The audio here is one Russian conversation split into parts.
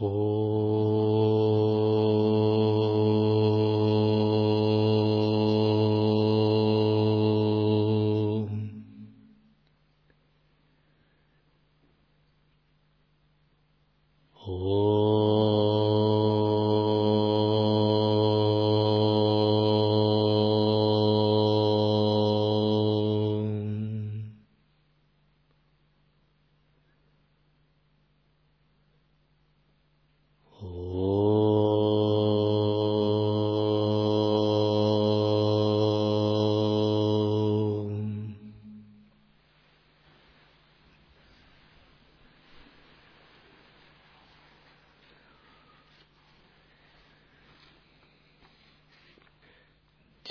Oh.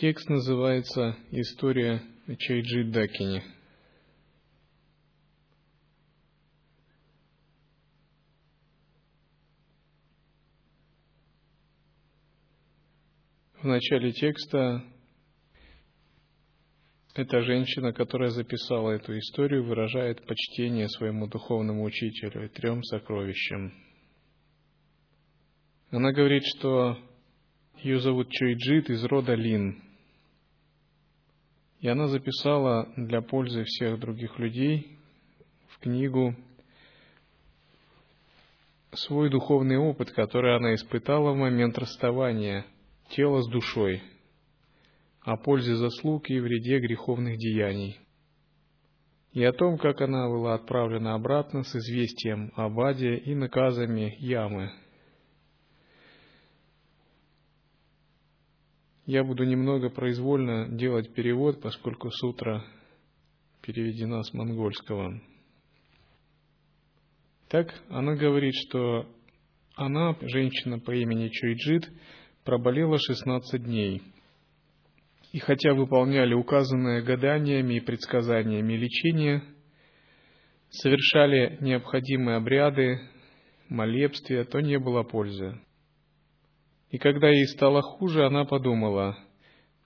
Текст называется «История Чайджи Дакини». В начале текста эта женщина, которая записала эту историю, выражает почтение своему духовному учителю и трем сокровищам. Она говорит, что ее зовут Чуйджит из рода Лин – и она записала для пользы всех других людей в книгу свой духовный опыт, который она испытала в момент расставания тела с душой, о пользе заслуг и вреде греховных деяний, и о том, как она была отправлена обратно с известием об аде и наказами ямы – Я буду немного произвольно делать перевод, поскольку сутра переведена с монгольского. Так, она говорит, что она, женщина по имени Чуйджит, проболела 16 дней. И хотя выполняли указанное гаданиями и предсказаниями лечение, совершали необходимые обряды, молебствия, то не было пользы. И когда ей стало хуже, она подумала,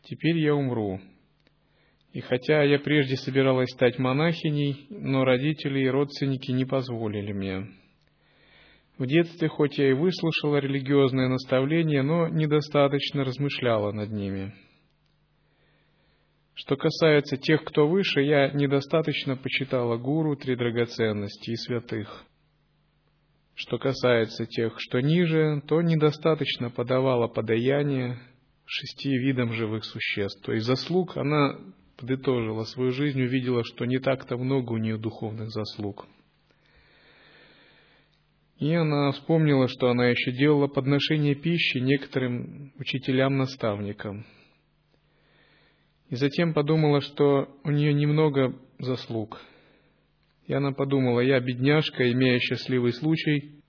«Теперь я умру». И хотя я прежде собиралась стать монахиней, но родители и родственники не позволили мне. В детстве, хоть я и выслушала религиозное наставление, но недостаточно размышляла над ними. Что касается тех, кто выше, я недостаточно почитала гуру, три драгоценности и святых. Что касается тех, что ниже, то недостаточно подавала подаяние шести видам живых существ. То есть заслуг она подытожила свою жизнь, увидела, что не так-то много у нее духовных заслуг. И она вспомнила, что она еще делала подношение пищи некоторым учителям-наставникам. И затем подумала, что у нее немного заслуг – и она подумала, я, бедняжка, имея счастливый случай,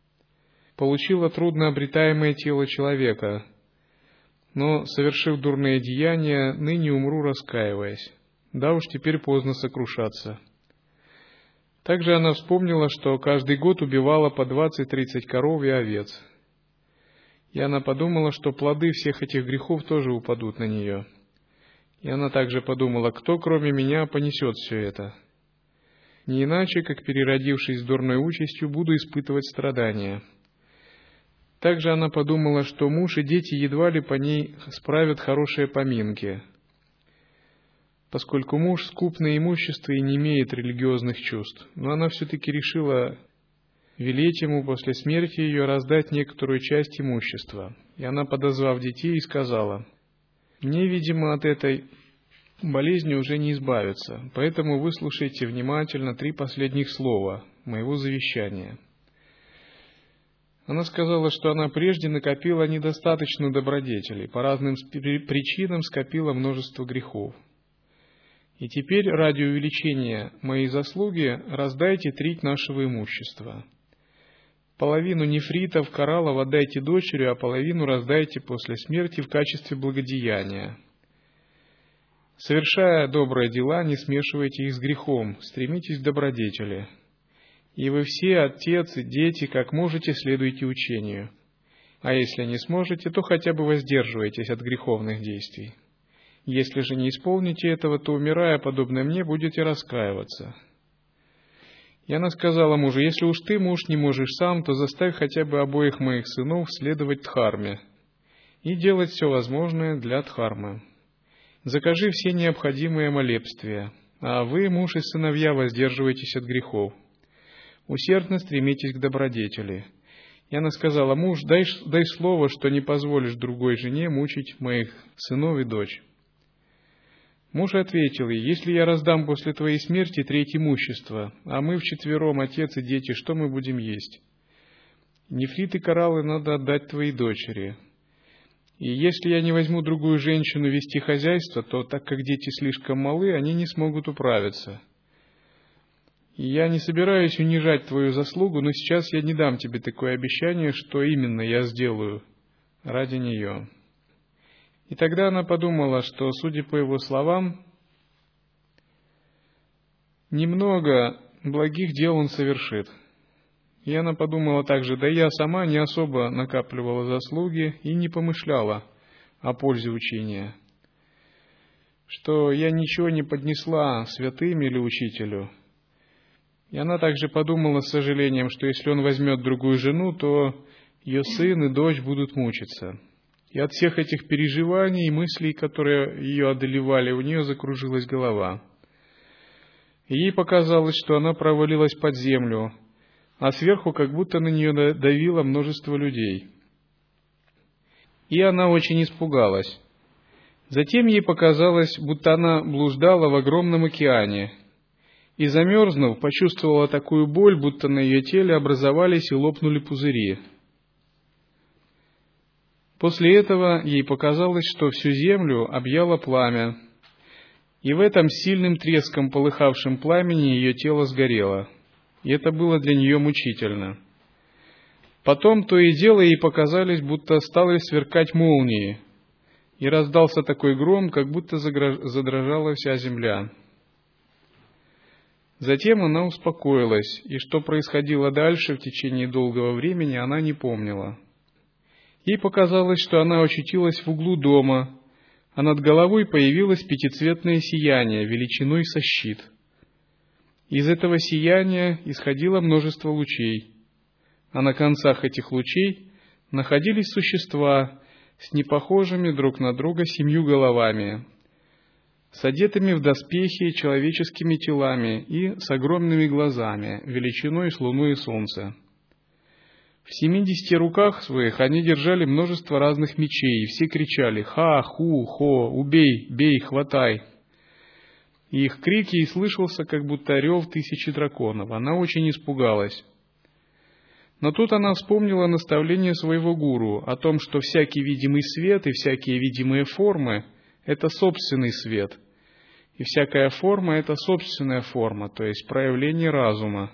получила трудно обретаемое тело человека, но, совершив дурные деяния, ныне умру, раскаиваясь. Да уж теперь поздно сокрушаться. Также она вспомнила, что каждый год убивала по двадцать-тридцать коров и овец. И она подумала, что плоды всех этих грехов тоже упадут на нее. И она также подумала, кто кроме меня понесет все это – не иначе, как переродившись дурной участью, буду испытывать страдания. Также она подумала, что муж и дети едва ли по ней справят хорошие поминки, поскольку муж скуп на имущество и не имеет религиозных чувств. Но она все-таки решила велеть ему после смерти ее раздать некоторую часть имущества. И она, подозвав детей, сказала, «Мне, видимо, от этой болезни уже не избавиться, поэтому выслушайте внимательно три последних слова моего завещания. Она сказала, что она прежде накопила недостаточно добродетелей, по разным причинам скопила множество грехов. И теперь ради увеличения моей заслуги раздайте треть нашего имущества. Половину нефритов, кораллов отдайте дочери, а половину раздайте после смерти в качестве благодеяния – Совершая добрые дела, не смешивайте их с грехом, стремитесь к добродетели. И вы все, отец и дети, как можете, следуйте учению. А если не сможете, то хотя бы воздерживайтесь от греховных действий. Если же не исполните этого, то, умирая, подобно мне, будете раскаиваться. И она сказала мужу, если уж ты, муж, не можешь сам, то заставь хотя бы обоих моих сынов следовать Дхарме и делать все возможное для Дхармы. Закажи все необходимые молебствия, а вы, муж и сыновья, воздерживайтесь от грехов. Усердно стремитесь к добродетели. И она сказала, муж, дай, дай слово, что не позволишь другой жене мучить моих сынов и дочь. Муж ответил ей, если я раздам после твоей смерти треть имущества, а мы вчетвером, отец и дети, что мы будем есть? Нефрит и кораллы надо отдать твоей дочери. И если я не возьму другую женщину вести хозяйство, то, так как дети слишком малы, они не смогут управиться. И я не собираюсь унижать твою заслугу, но сейчас я не дам тебе такое обещание, что именно я сделаю ради нее. И тогда она подумала, что, судя по его словам, немного благих дел он совершит. И она подумала также, да я сама не особо накапливала заслуги и не помышляла о пользе учения, что я ничего не поднесла святым или учителю. И она также подумала с сожалением, что если он возьмет другую жену, то ее сын и дочь будут мучиться – и от всех этих переживаний и мыслей, которые ее одолевали, у нее закружилась голова. И ей показалось, что она провалилась под землю, а сверху как будто на нее давило множество людей. И она очень испугалась. Затем ей показалось, будто она блуждала в огромном океане, и, замерзнув, почувствовала такую боль, будто на ее теле образовались и лопнули пузыри – После этого ей показалось, что всю землю объяло пламя, и в этом сильным треском полыхавшем пламени ее тело сгорело, и это было для нее мучительно. Потом то и дело ей показались, будто стали сверкать молнии, и раздался такой гром, как будто задрожала вся земля. Затем она успокоилась, и что происходило дальше в течение долгого времени, она не помнила. Ей показалось, что она очутилась в углу дома, а над головой появилось пятицветное сияние величиной со щит. Из этого сияния исходило множество лучей, а на концах этих лучей находились существа с непохожими друг на друга семью головами, с одетыми в доспехи человеческими телами и с огромными глазами, величиной с луну и солнце. В семидесяти руках своих они держали множество разных мечей, и все кричали «Ха! Ху! Хо! Убей! Бей! Хватай!» И их крики и слышался, как будто рев тысячи драконов. Она очень испугалась. Но тут она вспомнила наставление своего гуру о том, что всякий видимый свет и всякие видимые формы – это собственный свет, и всякая форма – это собственная форма, то есть проявление разума,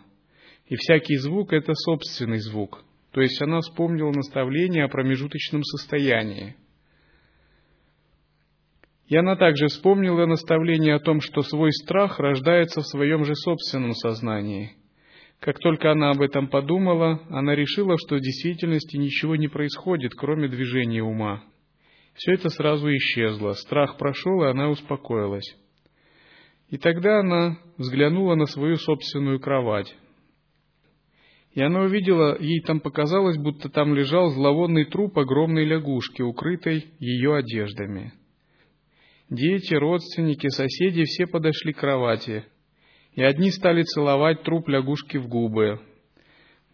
и всякий звук – это собственный звук – то есть она вспомнила наставление о промежуточном состоянии. И она также вспомнила наставление о том, что свой страх рождается в своем же собственном сознании. Как только она об этом подумала, она решила, что в действительности ничего не происходит, кроме движения ума. Все это сразу исчезло, страх прошел, и она успокоилась. И тогда она взглянула на свою собственную кровать, и она увидела, ей там показалось, будто там лежал зловонный труп огромной лягушки, укрытой ее одеждами. Дети, родственники, соседи все подошли к кровати, и одни стали целовать труп лягушки в губы,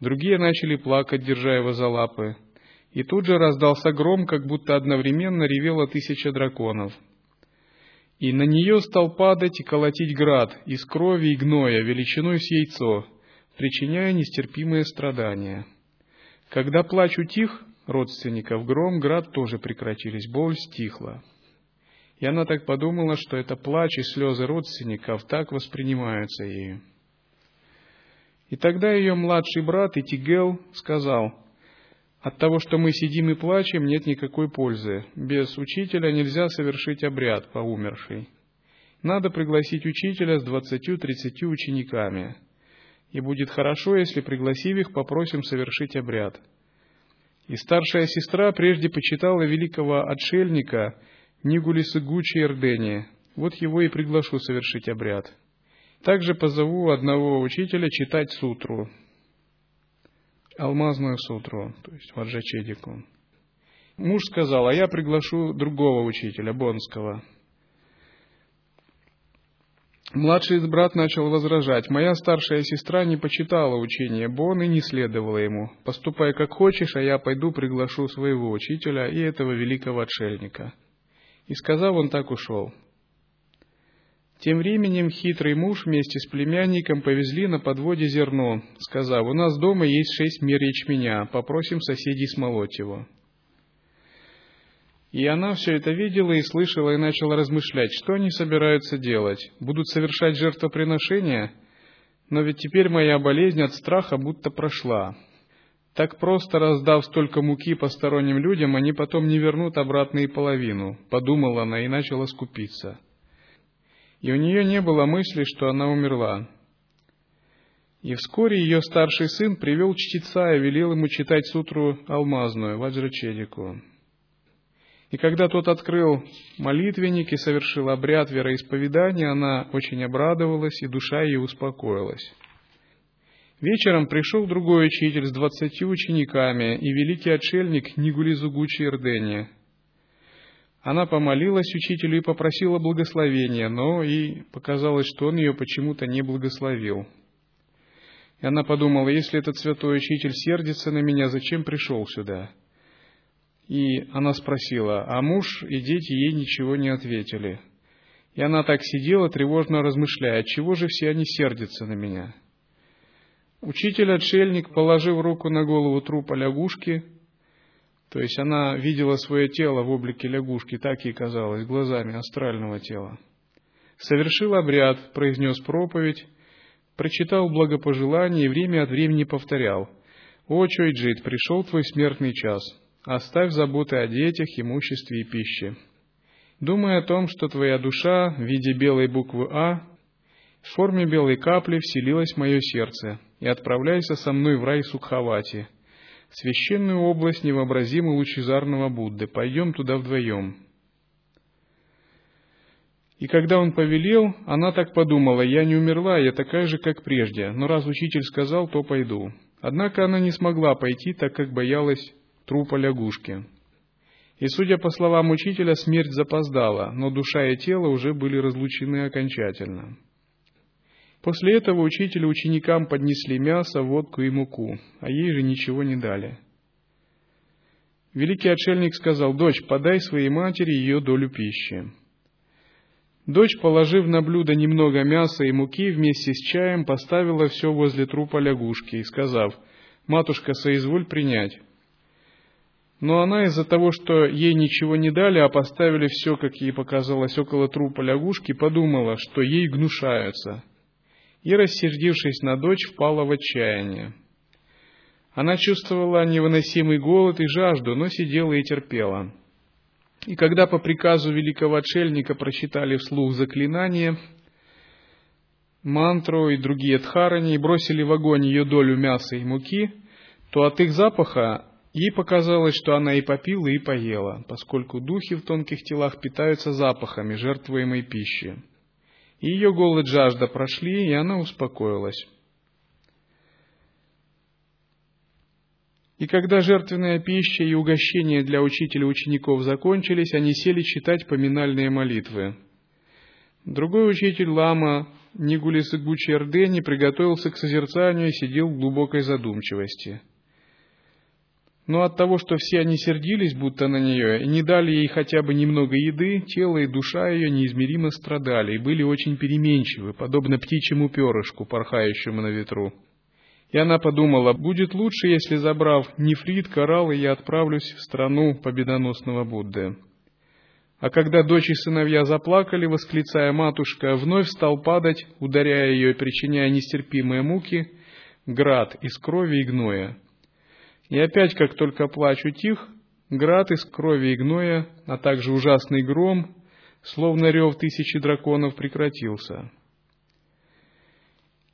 другие начали плакать, держа его за лапы, и тут же раздался гром, как будто одновременно ревело тысяча драконов. И на нее стал падать и колотить град из крови и гноя величиной с яйцо, причиняя нестерпимые страдания. Когда плач утих, родственников гром, град тоже прекратились, боль стихла. И она так подумала, что это плач и слезы родственников так воспринимаются ею. И тогда ее младший брат Итигел сказал, «От того, что мы сидим и плачем, нет никакой пользы. Без учителя нельзя совершить обряд по умершей. Надо пригласить учителя с двадцатью-тридцатью учениками и будет хорошо, если, пригласив их, попросим совершить обряд. И старшая сестра прежде почитала великого отшельника Нигулиса Гучи Эрдени. Вот его и приглашу совершить обряд. Также позову одного учителя читать сутру, алмазную сутру, то есть Ваджачедику. Муж сказал, а я приглашу другого учителя, Бонского. Младший брат начал возражать. Моя старшая сестра не почитала учение Бон и не следовала ему. Поступай как хочешь, а я пойду приглашу своего учителя и этого великого отшельника. И сказав, он так ушел. Тем временем хитрый муж вместе с племянником повезли на подводе зерно, сказав, у нас дома есть шесть мер ячменя, попросим соседей смолоть его. И она все это видела и слышала, и начала размышлять, что они собираются делать. Будут совершать жертвоприношения? Но ведь теперь моя болезнь от страха будто прошла. Так просто раздав столько муки посторонним людям, они потом не вернут обратно и половину, подумала она и начала скупиться. И у нее не было мысли, что она умерла. И вскоре ее старший сын привел чтеца и велел ему читать сутру алмазную, Ваджрачедику. И когда тот открыл молитвенник и совершил обряд вероисповедания, она очень обрадовалась, и душа ее успокоилась. Вечером пришел другой учитель с двадцатью учениками и великий отшельник Нигулизугучи Ирдени. Она помолилась учителю и попросила благословения, но и показалось, что он ее почему-то не благословил. И она подумала, если этот святой учитель сердится на меня, зачем пришел сюда? — и она спросила, а муж и дети ей ничего не ответили. И она так сидела, тревожно размышляя, чего же все они сердятся на меня. Учитель-отшельник, положив руку на голову трупа лягушки, то есть она видела свое тело в облике лягушки, так ей казалось, глазами астрального тела, совершил обряд, произнес проповедь, прочитал благопожелание и время от времени повторял. «О, Чойджит, пришел твой смертный час, Оставь заботы о детях, имуществе и пище. Думай о том, что твоя душа в виде белой буквы «А» в форме белой капли вселилась в мое сердце, и отправляйся со мной в рай Сукхавати, священную область невообразимо лучезарного Будды. Пойдем туда вдвоем. И когда он повелел, она так подумала, я не умерла, я такая же, как прежде, но раз учитель сказал, то пойду. Однако она не смогла пойти, так как боялась трупа лягушки. И, судя по словам учителя, смерть запоздала, но душа и тело уже были разлучены окончательно. После этого учителя ученикам поднесли мясо, водку и муку, а ей же ничего не дали. Великий отшельник сказал, «Дочь, подай своей матери ее долю пищи». Дочь, положив на блюдо немного мяса и муки вместе с чаем, поставила все возле трупа лягушки сказав, «Матушка, соизволь принять». Но она из-за того, что ей ничего не дали, а поставили все, как ей показалось, около трупа лягушки, подумала, что ей гнушаются. И, рассердившись на дочь, впала в отчаяние. Она чувствовала невыносимый голод и жажду, но сидела и терпела. И когда по приказу великого отшельника прочитали вслух заклинание, мантру и другие дхарани и бросили в огонь ее долю мяса и муки, то от их запаха Ей показалось, что она и попила, и поела, поскольку духи в тонких телах питаются запахами жертвуемой пищи. И ее голод жажда прошли, и она успокоилась. И когда жертвенная пища и угощения для учителя учеников закончились, они сели читать поминальные молитвы. Другой учитель Лама Нигулис Игучи Эрдени приготовился к созерцанию и сидел в глубокой задумчивости – но от того, что все они сердились будто на нее и не дали ей хотя бы немного еды, тело и душа ее неизмеримо страдали и были очень переменчивы, подобно птичьему перышку, порхающему на ветру. И она подумала, будет лучше, если, забрав нефрит, кораллы, я отправлюсь в страну победоносного Будды. А когда дочь и сыновья заплакали, восклицая «Матушка!», вновь стал падать, ударяя ее и причиняя нестерпимые муки, град из крови и гноя. И опять, как только плач утих, град из крови и гноя, а также ужасный гром, словно рев тысячи драконов, прекратился.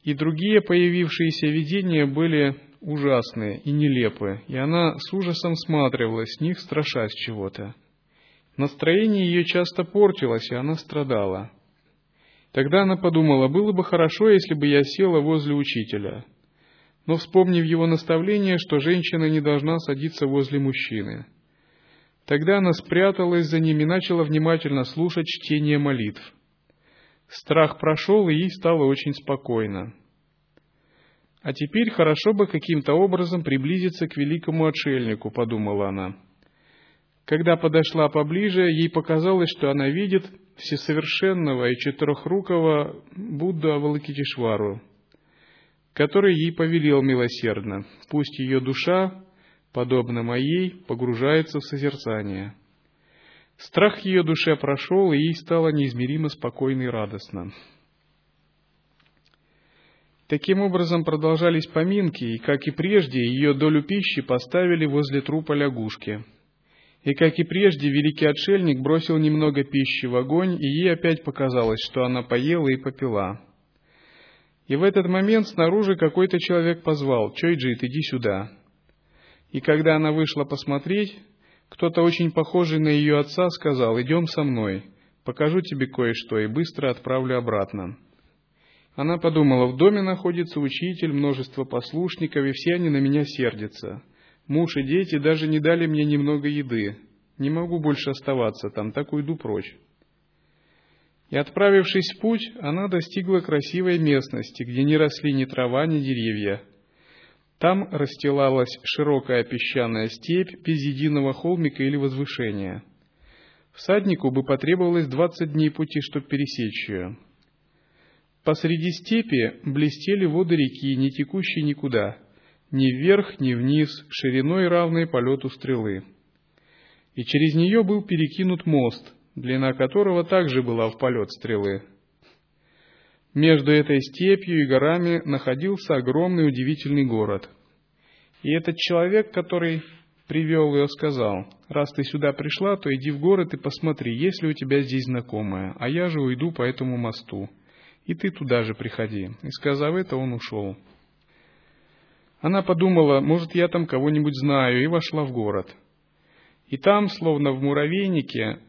И другие появившиеся видения были ужасные и нелепые, и она с ужасом всматривалась в них, страшась чего-то. Настроение ее часто портилось, и она страдала. Тогда она подумала, было бы хорошо, если бы я села возле учителя. Но вспомнив его наставление, что женщина не должна садиться возле мужчины. Тогда она спряталась за ним и начала внимательно слушать чтение молитв. Страх прошел, и ей стало очень спокойно. А теперь хорошо бы каким-то образом приблизиться к великому отшельнику, подумала она. Когда подошла поближе, ей показалось, что она видит всесовершенного и четырехрукого Будду Авалокитишвару, который ей повелел милосердно, пусть ее душа, подобно моей, погружается в созерцание. Страх ее душе прошел, и ей стало неизмеримо спокойно и радостно. Таким образом продолжались поминки, и, как и прежде, ее долю пищи поставили возле трупа лягушки. И, как и прежде, великий отшельник бросил немного пищи в огонь, и ей опять показалось, что она поела и попила. И в этот момент снаружи какой-то человек позвал «Чойджит, иди сюда». И когда она вышла посмотреть, кто-то очень похожий на ее отца сказал «Идем со мной, покажу тебе кое-что и быстро отправлю обратно». Она подумала, в доме находится учитель, множество послушников, и все они на меня сердятся. Муж и дети даже не дали мне немного еды. Не могу больше оставаться там, так уйду прочь. И отправившись в путь, она достигла красивой местности, где не росли ни трава, ни деревья. Там расстилалась широкая песчаная степь без единого холмика или возвышения. Всаднику бы потребовалось двадцать дней пути, чтобы пересечь ее. Посреди степи блестели воды реки, не текущие никуда, ни вверх, ни вниз, шириной равной полету стрелы. И через нее был перекинут мост, длина которого также была в полет стрелы. Между этой степью и горами находился огромный удивительный город. И этот человек, который привел ее, сказал, «Раз ты сюда пришла, то иди в город и посмотри, есть ли у тебя здесь знакомая, а я же уйду по этому мосту» и ты туда же приходи». И сказав это, он ушел. Она подумала, может, я там кого-нибудь знаю, и вошла в город. И там, словно в муравейнике,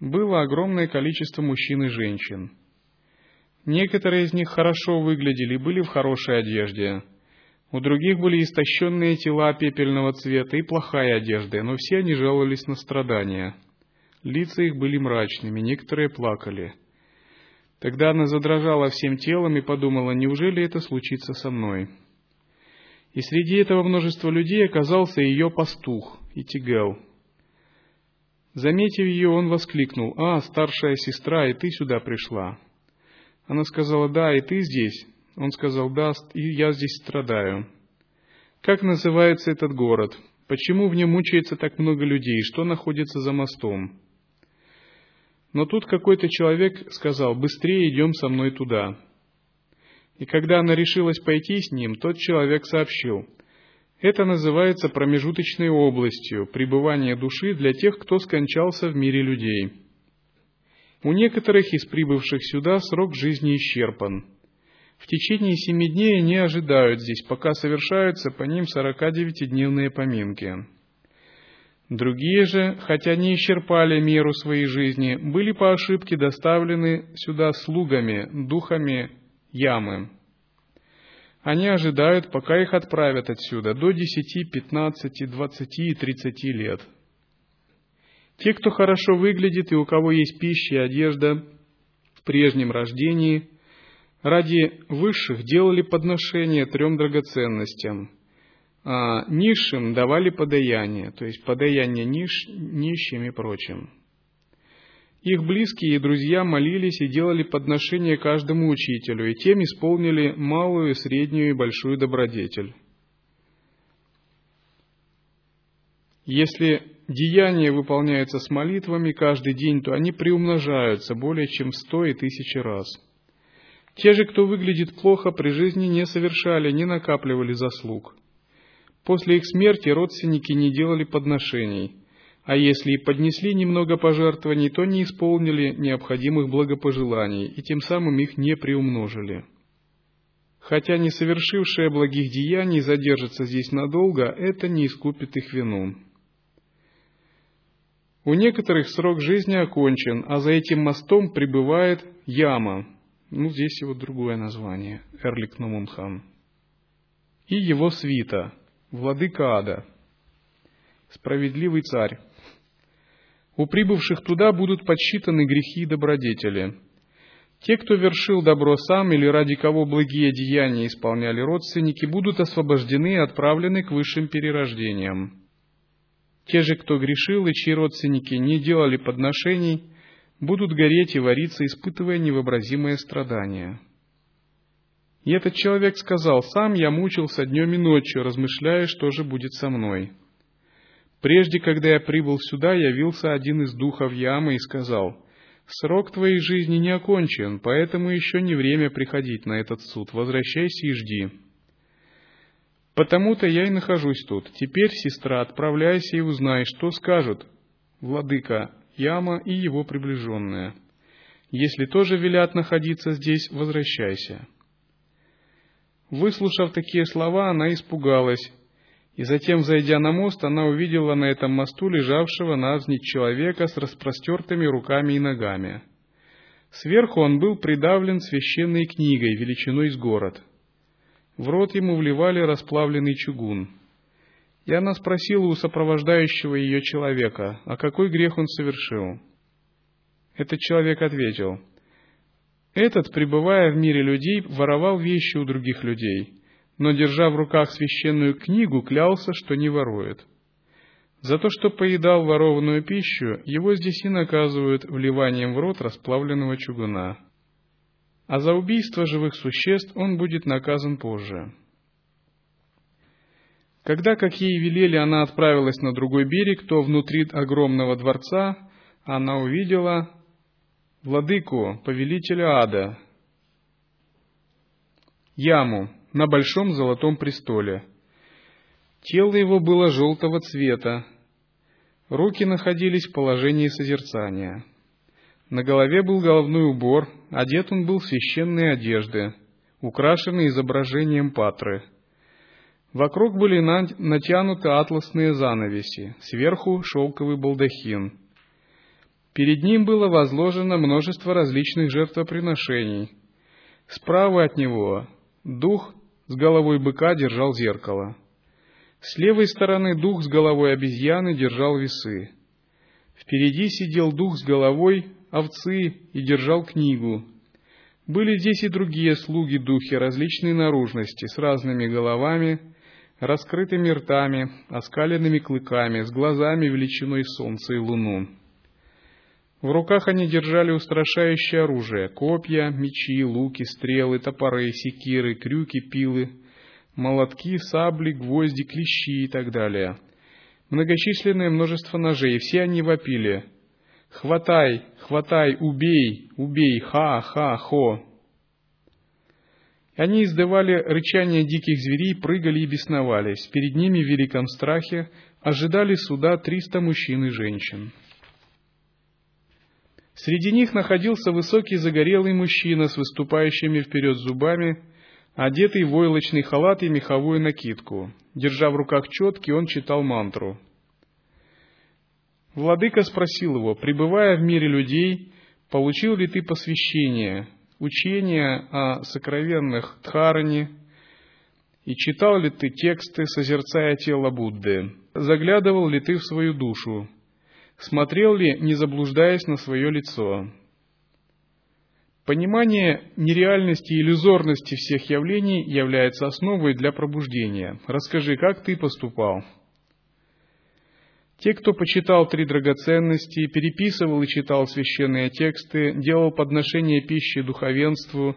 было огромное количество мужчин и женщин. Некоторые из них хорошо выглядели, были в хорошей одежде. У других были истощенные тела пепельного цвета и плохая одежда, но все они жаловались на страдания. Лица их были мрачными, некоторые плакали – Тогда она задрожала всем телом и подумала, неужели это случится со мной? И среди этого множества людей оказался ее пастух, Итигел. Заметив ее, он воскликнул, «А, старшая сестра, и ты сюда пришла?» Она сказала, «Да, и ты здесь?» Он сказал, «Да, и я здесь страдаю». «Как называется этот город? Почему в нем мучается так много людей? Что находится за мостом?» Но тут какой-то человек сказал, быстрее идем со мной туда. И когда она решилась пойти с ним, тот человек сообщил, это называется промежуточной областью пребывания души для тех, кто скончался в мире людей. У некоторых из прибывших сюда срок жизни исчерпан. В течение семи дней они ожидают здесь, пока совершаются по ним 49-дневные поминки. Другие же, хотя не исчерпали меру своей жизни, были по ошибке доставлены сюда слугами, духами ямы. Они ожидают, пока их отправят отсюда до десяти, пятнадцати, двадцати и тридцати лет. Те, кто хорошо выглядит и у кого есть пища и одежда в прежнем рождении, ради высших делали подношения трем драгоценностям – а, низшим давали подаяние, то есть подаяние ниш, нищим и прочим. Их близкие и друзья молились и делали подношения каждому учителю, и тем исполнили малую, среднюю и большую добродетель. Если деяния выполняются с молитвами каждый день, то они приумножаются более чем в сто и тысячи раз. Те же, кто выглядит плохо, при жизни не совершали, не накапливали заслуг – После их смерти родственники не делали подношений, а если и поднесли немного пожертвований, то не исполнили необходимых благопожеланий и тем самым их не приумножили. Хотя не совершившие благих деяний задержатся здесь надолго, это не искупит их вину. У некоторых срок жизни окончен, а за этим мостом пребывает яма, ну здесь его другое название, Эрлик Намунхан. И его свита, владыка ада, справедливый царь. У прибывших туда будут подсчитаны грехи и добродетели. Те, кто вершил добро сам или ради кого благие деяния исполняли родственники, будут освобождены и отправлены к высшим перерождениям. Те же, кто грешил и чьи родственники не делали подношений, будут гореть и вариться, испытывая невообразимое страдание. И этот человек сказал, «Сам я мучился днем и ночью, размышляя, что же будет со мной». Прежде, когда я прибыл сюда, явился один из духов ямы и сказал, «Срок твоей жизни не окончен, поэтому еще не время приходить на этот суд. Возвращайся и жди». Потому-то я и нахожусь тут. Теперь, сестра, отправляйся и узнай, что скажут владыка Яма и его приближенные. Если тоже велят находиться здесь, возвращайся. Выслушав такие слова, она испугалась, и затем, зайдя на мост, она увидела на этом мосту лежавшего навзничь человека с распростертыми руками и ногами. Сверху он был придавлен священной книгой величиной с город — в рот ему вливали расплавленный чугун. И она спросила у сопровождающего ее человека, а какой грех он совершил. Этот человек ответил, «Этот, пребывая в мире людей, воровал вещи у других людей, но, держа в руках священную книгу, клялся, что не ворует. За то, что поедал ворованную пищу, его здесь и наказывают вливанием в рот расплавленного чугуна а за убийство живых существ он будет наказан позже. Когда, как ей велели, она отправилась на другой берег, то внутри огромного дворца она увидела владыку, повелителя ада, яму на большом золотом престоле. Тело его было желтого цвета, руки находились в положении созерцания – на голове был головной убор, одет он был в священные одежды, украшенные изображением патры. Вокруг были натянуты атласные занавеси, сверху шелковый балдахин. Перед ним было возложено множество различных жертвоприношений. Справа от него дух с головой быка держал зеркало. С левой стороны дух с головой обезьяны держал весы. Впереди сидел дух с головой овцы и держал книгу. Были здесь и другие слуги-духи различной наружности, с разными головами, раскрытыми ртами, оскаленными клыками, с глазами величиной солнца и луну. В руках они держали устрашающее оружие — копья, мечи, луки, стрелы, топоры, секиры, крюки, пилы, молотки, сабли, гвозди, клещи и так далее. Многочисленное множество ножей, все они вопили — Хватай, хватай, убей, убей, ха, ха, хо. Они издавали рычание диких зверей, прыгали и бесновались. Перед ними в великом страхе ожидали суда триста мужчин и женщин. Среди них находился высокий загорелый мужчина с выступающими вперед зубами, одетый в войлочный халат и меховую накидку. Держа в руках четки, он читал мантру. Владыка спросил его, пребывая в мире людей, получил ли ты посвящение, учение о сокровенных Дхарани, и читал ли ты тексты, созерцая тело Будды? Заглядывал ли ты в свою душу? Смотрел ли, не заблуждаясь на свое лицо? Понимание нереальности и иллюзорности всех явлений является основой для пробуждения. Расскажи, как ты поступал? Те, кто почитал три драгоценности, переписывал и читал священные тексты, делал подношение пищи духовенству,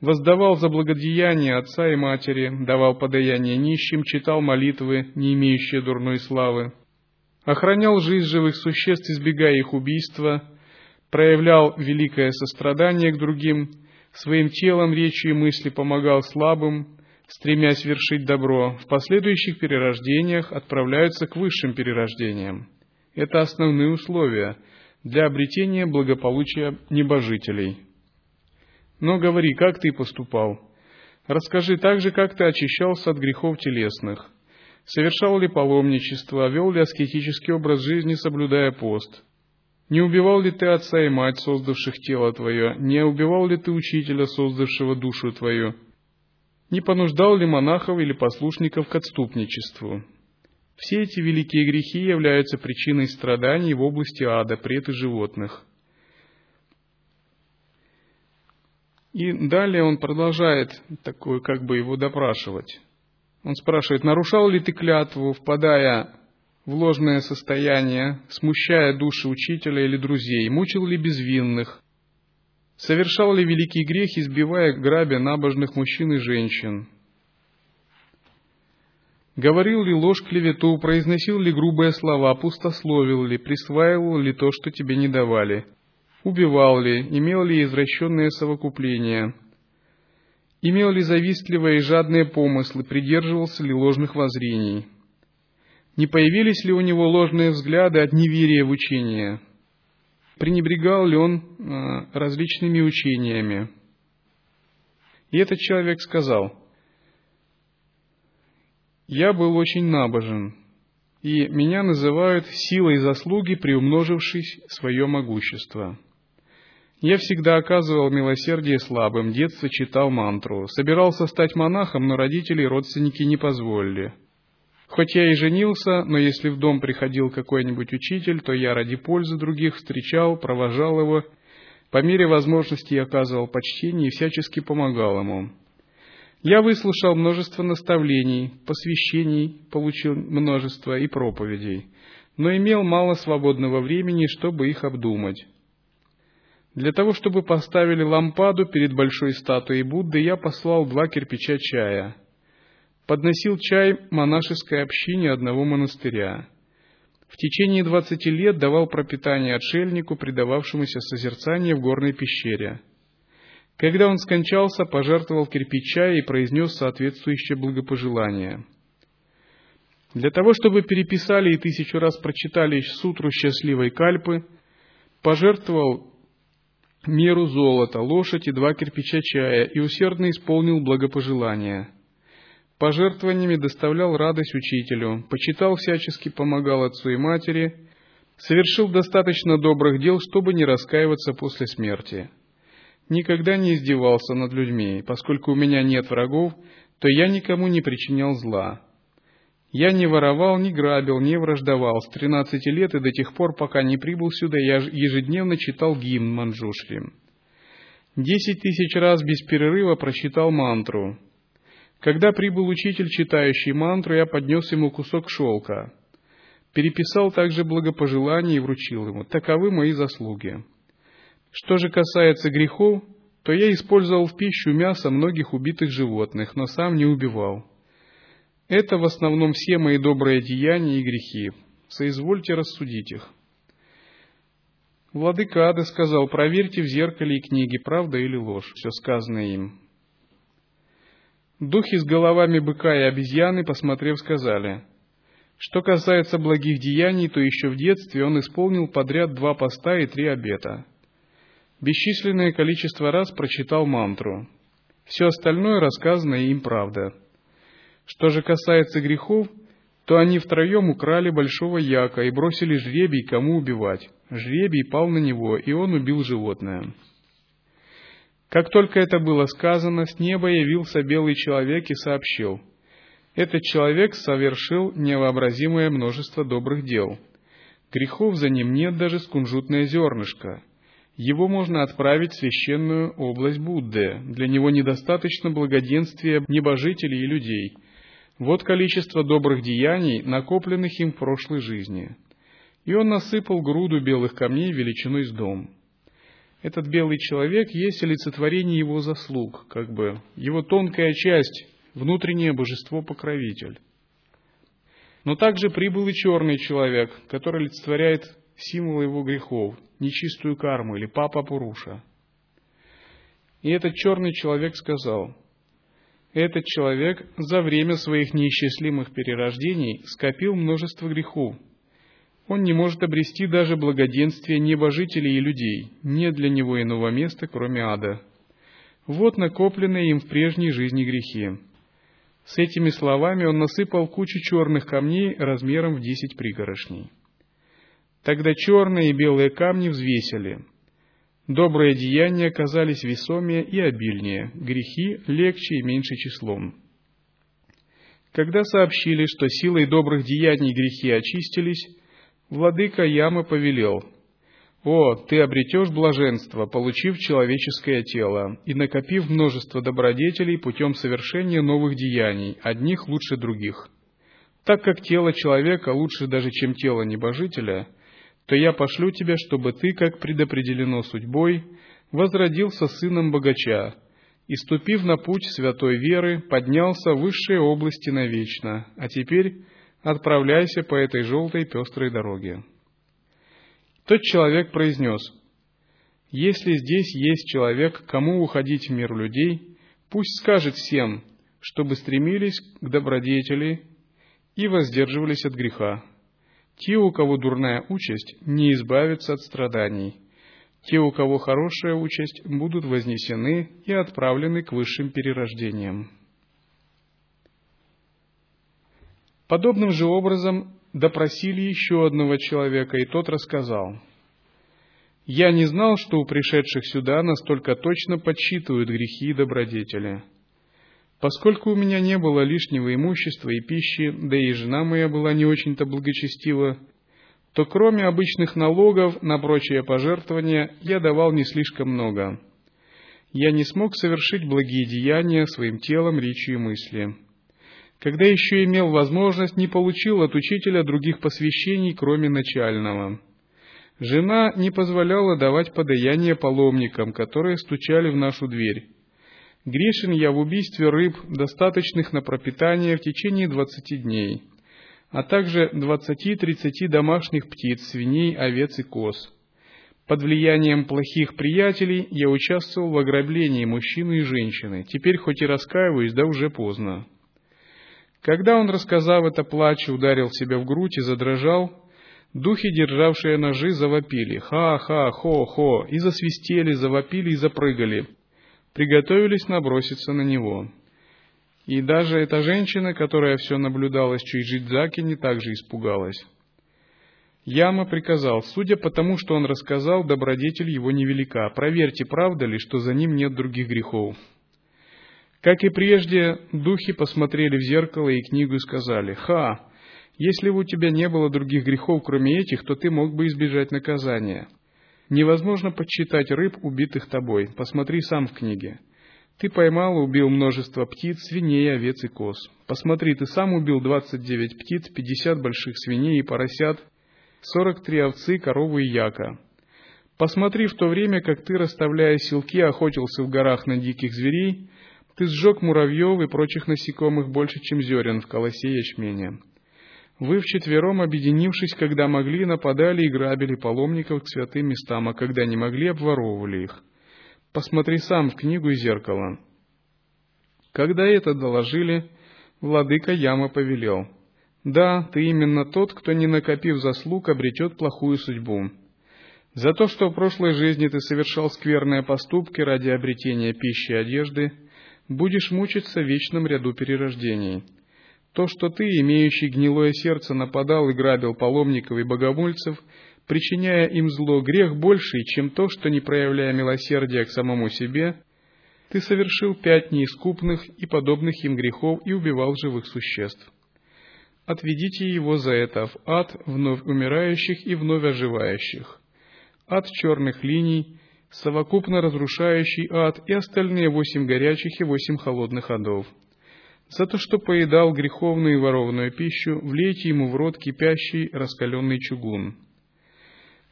воздавал за благодеяние отца и матери, давал подаяние нищим, читал молитвы, не имеющие дурной славы, охранял жизнь живых существ, избегая их убийства, проявлял великое сострадание к другим, своим телом, речью и мыслью помогал слабым, стремясь вершить добро, в последующих перерождениях отправляются к высшим перерождениям. Это основные условия для обретения благополучия небожителей. Но говори, как ты поступал. Расскажи также, как ты очищался от грехов телесных. Совершал ли паломничество, вел ли аскетический образ жизни, соблюдая пост. Не убивал ли ты отца и мать, создавших тело твое? Не убивал ли ты учителя, создавшего душу твою? Не понуждал ли монахов или послушников к отступничеству? Все эти великие грехи являются причиной страданий в области ада, пред и животных. И далее он продолжает такое, как бы его допрашивать. Он спрашивает, нарушал ли ты клятву, впадая в ложное состояние, смущая души учителя или друзей, мучил ли безвинных, совершал ли великий грех, избивая грабя набожных мужчин и женщин, говорил ли ложь клевету, произносил ли грубые слова, пустословил ли, присваивал ли то, что тебе не давали, убивал ли, имел ли извращенные совокупления, имел ли завистливые и жадные помыслы, придерживался ли ложных воззрений – не появились ли у него ложные взгляды от неверия в учение? Пренебрегал ли он а, различными учениями? И этот человек сказал, «Я был очень набожен, и меня называют силой заслуги, приумножившись свое могущество. Я всегда оказывал милосердие слабым, детство читал мантру, собирался стать монахом, но родители и родственники не позволили». Хоть я и женился, но если в дом приходил какой-нибудь учитель, то я ради пользы других встречал, провожал его, по мере возможности оказывал почтение и всячески помогал ему. Я выслушал множество наставлений, посвящений, получил множество и проповедей, но имел мало свободного времени, чтобы их обдумать. Для того, чтобы поставили лампаду перед большой статуей Будды, я послал два кирпича чая — подносил чай монашеской общине одного монастыря. В течение двадцати лет давал пропитание отшельнику, предававшемуся созерцанию в горной пещере. Когда он скончался, пожертвовал кирпич чая и произнес соответствующее благопожелание. Для того, чтобы переписали и тысячу раз прочитали сутру счастливой кальпы, пожертвовал меру золота, лошадь и два кирпича чая и усердно исполнил благопожелание – пожертвованиями доставлял радость учителю, почитал всячески, помогал отцу и матери, совершил достаточно добрых дел, чтобы не раскаиваться после смерти. Никогда не издевался над людьми, поскольку у меня нет врагов, то я никому не причинял зла. Я не воровал, не грабил, не враждовал. С тринадцати лет и до тех пор, пока не прибыл сюда, я ежедневно читал гимн Манджушри. Десять тысяч раз без перерыва прочитал мантру. Когда прибыл учитель, читающий мантру, я поднес ему кусок шелка. Переписал также благопожелания и вручил ему. Таковы мои заслуги. Что же касается грехов, то я использовал в пищу мясо многих убитых животных, но сам не убивал. Это в основном все мои добрые деяния и грехи. Соизвольте рассудить их. Владыка Ада сказал, проверьте в зеркале и книге, правда или ложь, все сказанное им. Духи с головами быка и обезьяны, посмотрев, сказали, что касается благих деяний, то еще в детстве он исполнил подряд два поста и три обета. Бесчисленное количество раз прочитал мантру. Все остальное рассказано им правда. Что же касается грехов, то они втроем украли большого яка и бросили жребий, кому убивать. Жребий пал на него, и он убил животное. Как только это было сказано, с неба явился белый человек и сообщил, «Этот человек совершил невообразимое множество добрых дел. Грехов за ним нет даже с кунжутное зернышко. Его можно отправить в священную область Будды. Для него недостаточно благоденствия небожителей и людей. Вот количество добрых деяний, накопленных им в прошлой жизни». И он насыпал груду белых камней величиной с дом. Этот белый человек есть олицетворение его заслуг, как бы его тонкая часть, внутреннее божество-покровитель. Но также прибыл и черный человек, который олицетворяет символ его грехов, нечистую карму или папа Пуруша. И этот черный человек сказал, этот человек за время своих неисчислимых перерождений скопил множество грехов, он не может обрести даже благоденствие небожителей и людей, нет для него иного места, кроме ада. Вот накопленные им в прежней жизни грехи. С этими словами он насыпал кучу черных камней размером в десять пригорошней. Тогда черные и белые камни взвесили. Добрые деяния оказались весомее и обильнее, грехи легче и меньше числом. Когда сообщили, что силой добрых деяний грехи очистились, владыка Ямы повелел, «О, ты обретешь блаженство, получив человеческое тело и накопив множество добродетелей путем совершения новых деяний, одних лучше других. Так как тело человека лучше даже, чем тело небожителя, то я пошлю тебя, чтобы ты, как предопределено судьбой, возродился сыном богача, и, ступив на путь святой веры, поднялся в высшие области навечно, а теперь отправляйся по этой желтой пестрой дороге. Тот человек произнес, «Если здесь есть человек, кому уходить в мир людей, пусть скажет всем, чтобы стремились к добродетели и воздерживались от греха. Те, у кого дурная участь, не избавятся от страданий. Те, у кого хорошая участь, будут вознесены и отправлены к высшим перерождениям. Подобным же образом допросили еще одного человека, и тот рассказал. «Я не знал, что у пришедших сюда настолько точно подсчитывают грехи и добродетели. Поскольку у меня не было лишнего имущества и пищи, да и жена моя была не очень-то благочестива, то кроме обычных налогов на прочие пожертвования я давал не слишком много. Я не смог совершить благие деяния своим телом, речью и мысли. Когда еще имел возможность, не получил от учителя других посвящений, кроме начального. Жена не позволяла давать подаяние паломникам, которые стучали в нашу дверь. Грешен я в убийстве рыб, достаточных на пропитание в течение двадцати дней, а также двадцати-тридцати домашних птиц, свиней, овец и коз. Под влиянием плохих приятелей я участвовал в ограблении мужчины и женщины. Теперь хоть и раскаиваюсь, да уже поздно. Когда он, рассказав это, плача, ударил себя в грудь и задрожал, духи, державшие ножи, завопили «Ха-ха-хо-хо!» и засвистели, завопили и запрыгали – приготовились наброситься на него. И даже эта женщина, которая все наблюдала с Чуйджидзаки, не так же испугалась. Яма приказал, судя по тому, что он рассказал, добродетель его невелика. Проверьте, правда ли, что за ним нет других грехов. Как и прежде, духи посмотрели в зеркало и книгу и сказали, «Ха! Если бы у тебя не было других грехов, кроме этих, то ты мог бы избежать наказания. Невозможно подсчитать рыб, убитых тобой. Посмотри сам в книге. Ты поймал и убил множество птиц, свиней, овец и коз. Посмотри, ты сам убил двадцать девять птиц, пятьдесят больших свиней и поросят, сорок три овцы, коровы и яка. Посмотри, в то время, как ты, расставляя силки, охотился в горах на диких зверей, ты сжег муравьев и прочих насекомых больше, чем зерен в колосе ячменя. Вы вчетвером, объединившись, когда могли, нападали и грабили паломников к святым местам, а когда не могли, обворовывали их. Посмотри сам в книгу и зеркало. Когда это доложили, владыка Яма повелел. Да, ты именно тот, кто, не накопив заслуг, обретет плохую судьбу. За то, что в прошлой жизни ты совершал скверные поступки ради обретения пищи и одежды, будешь мучиться в вечном ряду перерождений — то, что ты, имеющий гнилое сердце, нападал и грабил паломников и богомольцев, причиняя им зло, грех больший, чем то, что, не проявляя милосердия к самому себе, ты совершил пять неискупных и подобных им грехов и убивал живых существ. Отведите его за это в ад вновь умирающих и вновь оживающих, ад черных линий, совокупно разрушающий ад и остальные восемь горячих и восемь холодных адов — за то, что поедал греховную и ворованную пищу, влейте ему в рот кипящий раскаленный чугун.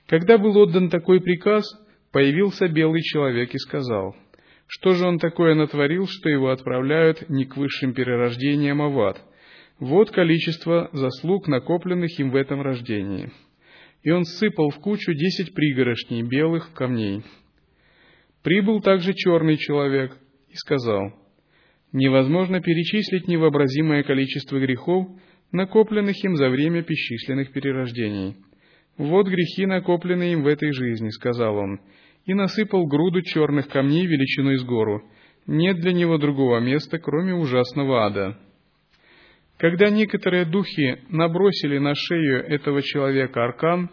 Когда был отдан такой приказ, появился белый человек и сказал, что же он такое натворил, что его отправляют не к высшим перерождениям, а в ад? Вот количество заслуг, накопленных им в этом рождении. И он сыпал в кучу десять пригорошней белых камней. Прибыл также черный человек и сказал, невозможно перечислить невообразимое количество грехов, накопленных им за время бесчисленных перерождений. «Вот грехи, накопленные им в этой жизни», — сказал он, и насыпал груду черных камней величиной с гору. Нет для него другого места, кроме ужасного ада. Когда некоторые духи набросили на шею этого человека аркан,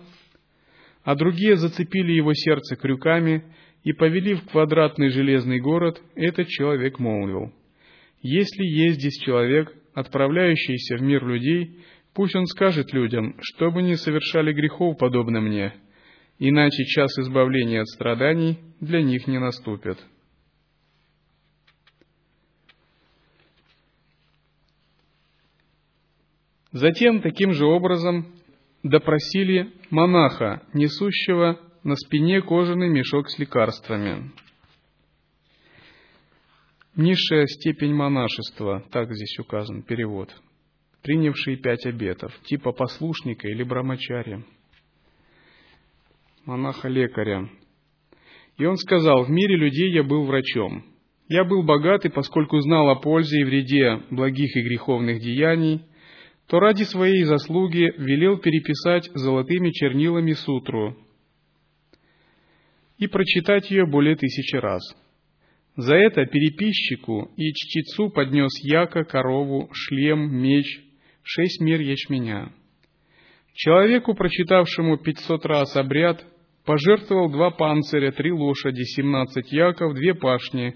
а другие зацепили его сердце крюками и повели в квадратный железный город, этот человек молвил, «Если есть здесь человек, отправляющийся в мир людей, пусть он скажет людям, чтобы не совершали грехов, подобно мне, иначе час избавления от страданий для них не наступит». Затем таким же образом допросили монаха, несущего на спине кожаный мешок с лекарствами. Низшая степень монашества, так здесь указан перевод, принявший пять обетов, типа послушника или брамачари, монаха-лекаря. И он сказал, в мире людей я был врачом. Я был богат, и поскольку знал о пользе и вреде благих и греховных деяний, то ради своей заслуги велел переписать золотыми чернилами сутру и прочитать ее более тысячи раз. За это переписчику и чтецу поднес яко, корову, шлем, меч, шесть мер ячменя. Человеку, прочитавшему пятьсот раз обряд, пожертвовал два панциря, три лошади, семнадцать яков, две пашни,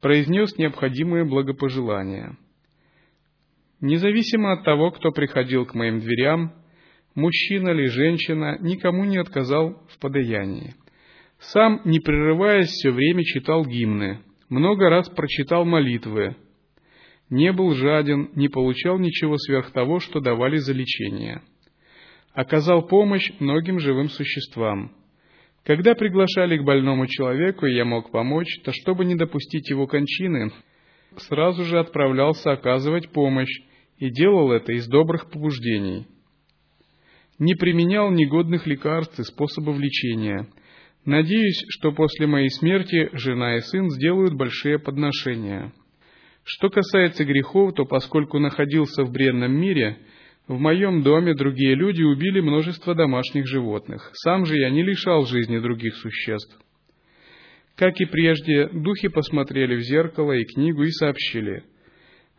произнес необходимые благопожелания – Независимо от того, кто приходил к моим дверям, мужчина или женщина, никому не отказал в подаянии. Сам, не прерываясь, все время читал гимны, много раз прочитал молитвы, не был жаден, не получал ничего сверх того, что давали за лечение. Оказал помощь многим живым существам. Когда приглашали к больному человеку, и я мог помочь, то чтобы не допустить его кончины, сразу же отправлялся оказывать помощь, и делал это из добрых побуждений. Не применял негодных лекарств и способов лечения. Надеюсь, что после моей смерти жена и сын сделают большие подношения. Что касается грехов, то поскольку находился в бренном мире, в моем доме другие люди убили множество домашних животных. Сам же я не лишал жизни других существ. Как и прежде, духи посмотрели в зеркало и книгу и сообщили –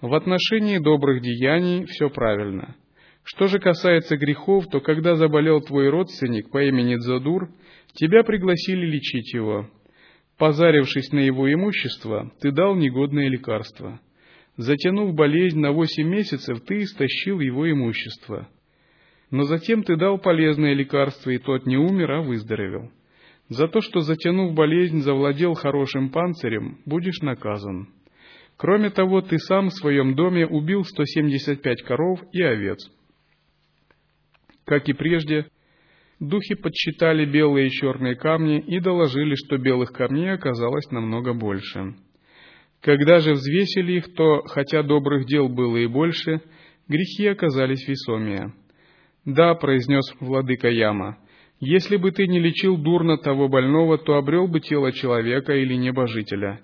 в отношении добрых деяний все правильно. Что же касается грехов, то когда заболел твой родственник по имени Дзадур, тебя пригласили лечить его. Позарившись на его имущество, ты дал негодное лекарство. Затянув болезнь на восемь месяцев, ты истощил его имущество. Но затем ты дал полезное лекарство, и тот не умер, а выздоровел. За то, что затянув болезнь, завладел хорошим панцирем, будешь наказан. Кроме того, ты сам в своем доме убил 175 коров и овец. Как и прежде, духи подсчитали белые и черные камни и доложили, что белых камней оказалось намного больше. Когда же взвесили их, то, хотя добрых дел было и больше, грехи оказались весомее. «Да», — произнес владыка Яма, — «если бы ты не лечил дурно того больного, то обрел бы тело человека или небожителя.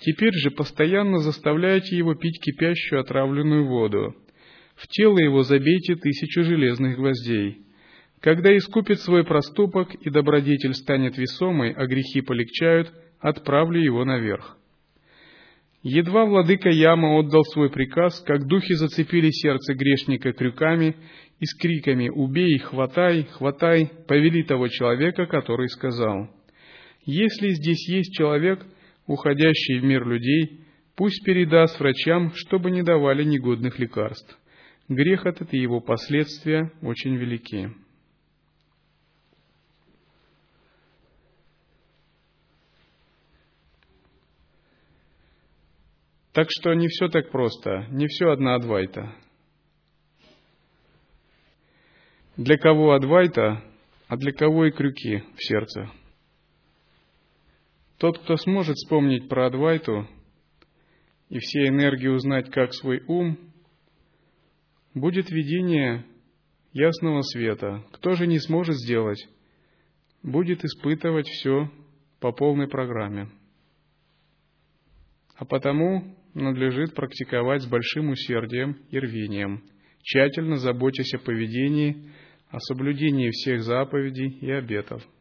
Теперь же постоянно заставляйте его пить кипящую отравленную воду. В тело его забейте тысячу железных гвоздей. Когда искупит свой проступок и добродетель станет весомой, а грехи полегчают, отправлю его наверх. Едва владыка Яма отдал свой приказ, как духи зацепили сердце грешника крюками и с криками «Убей! Хватай! Хватай!» повели того человека, который сказал «Если здесь есть человек, уходящий в мир людей, пусть передаст врачам, чтобы не давали негодных лекарств. Грех этот и его последствия очень велики. Так что не все так просто, не все одна Адвайта. Для кого Адвайта, а для кого и крюки в сердце – тот, кто сможет вспомнить про Адвайту и все энергии узнать как свой ум, будет видение ясного света. Кто же не сможет сделать, будет испытывать все по полной программе. А потому надлежит практиковать с большим усердием и рвением, тщательно заботясь о поведении, о соблюдении всех заповедей и обетов –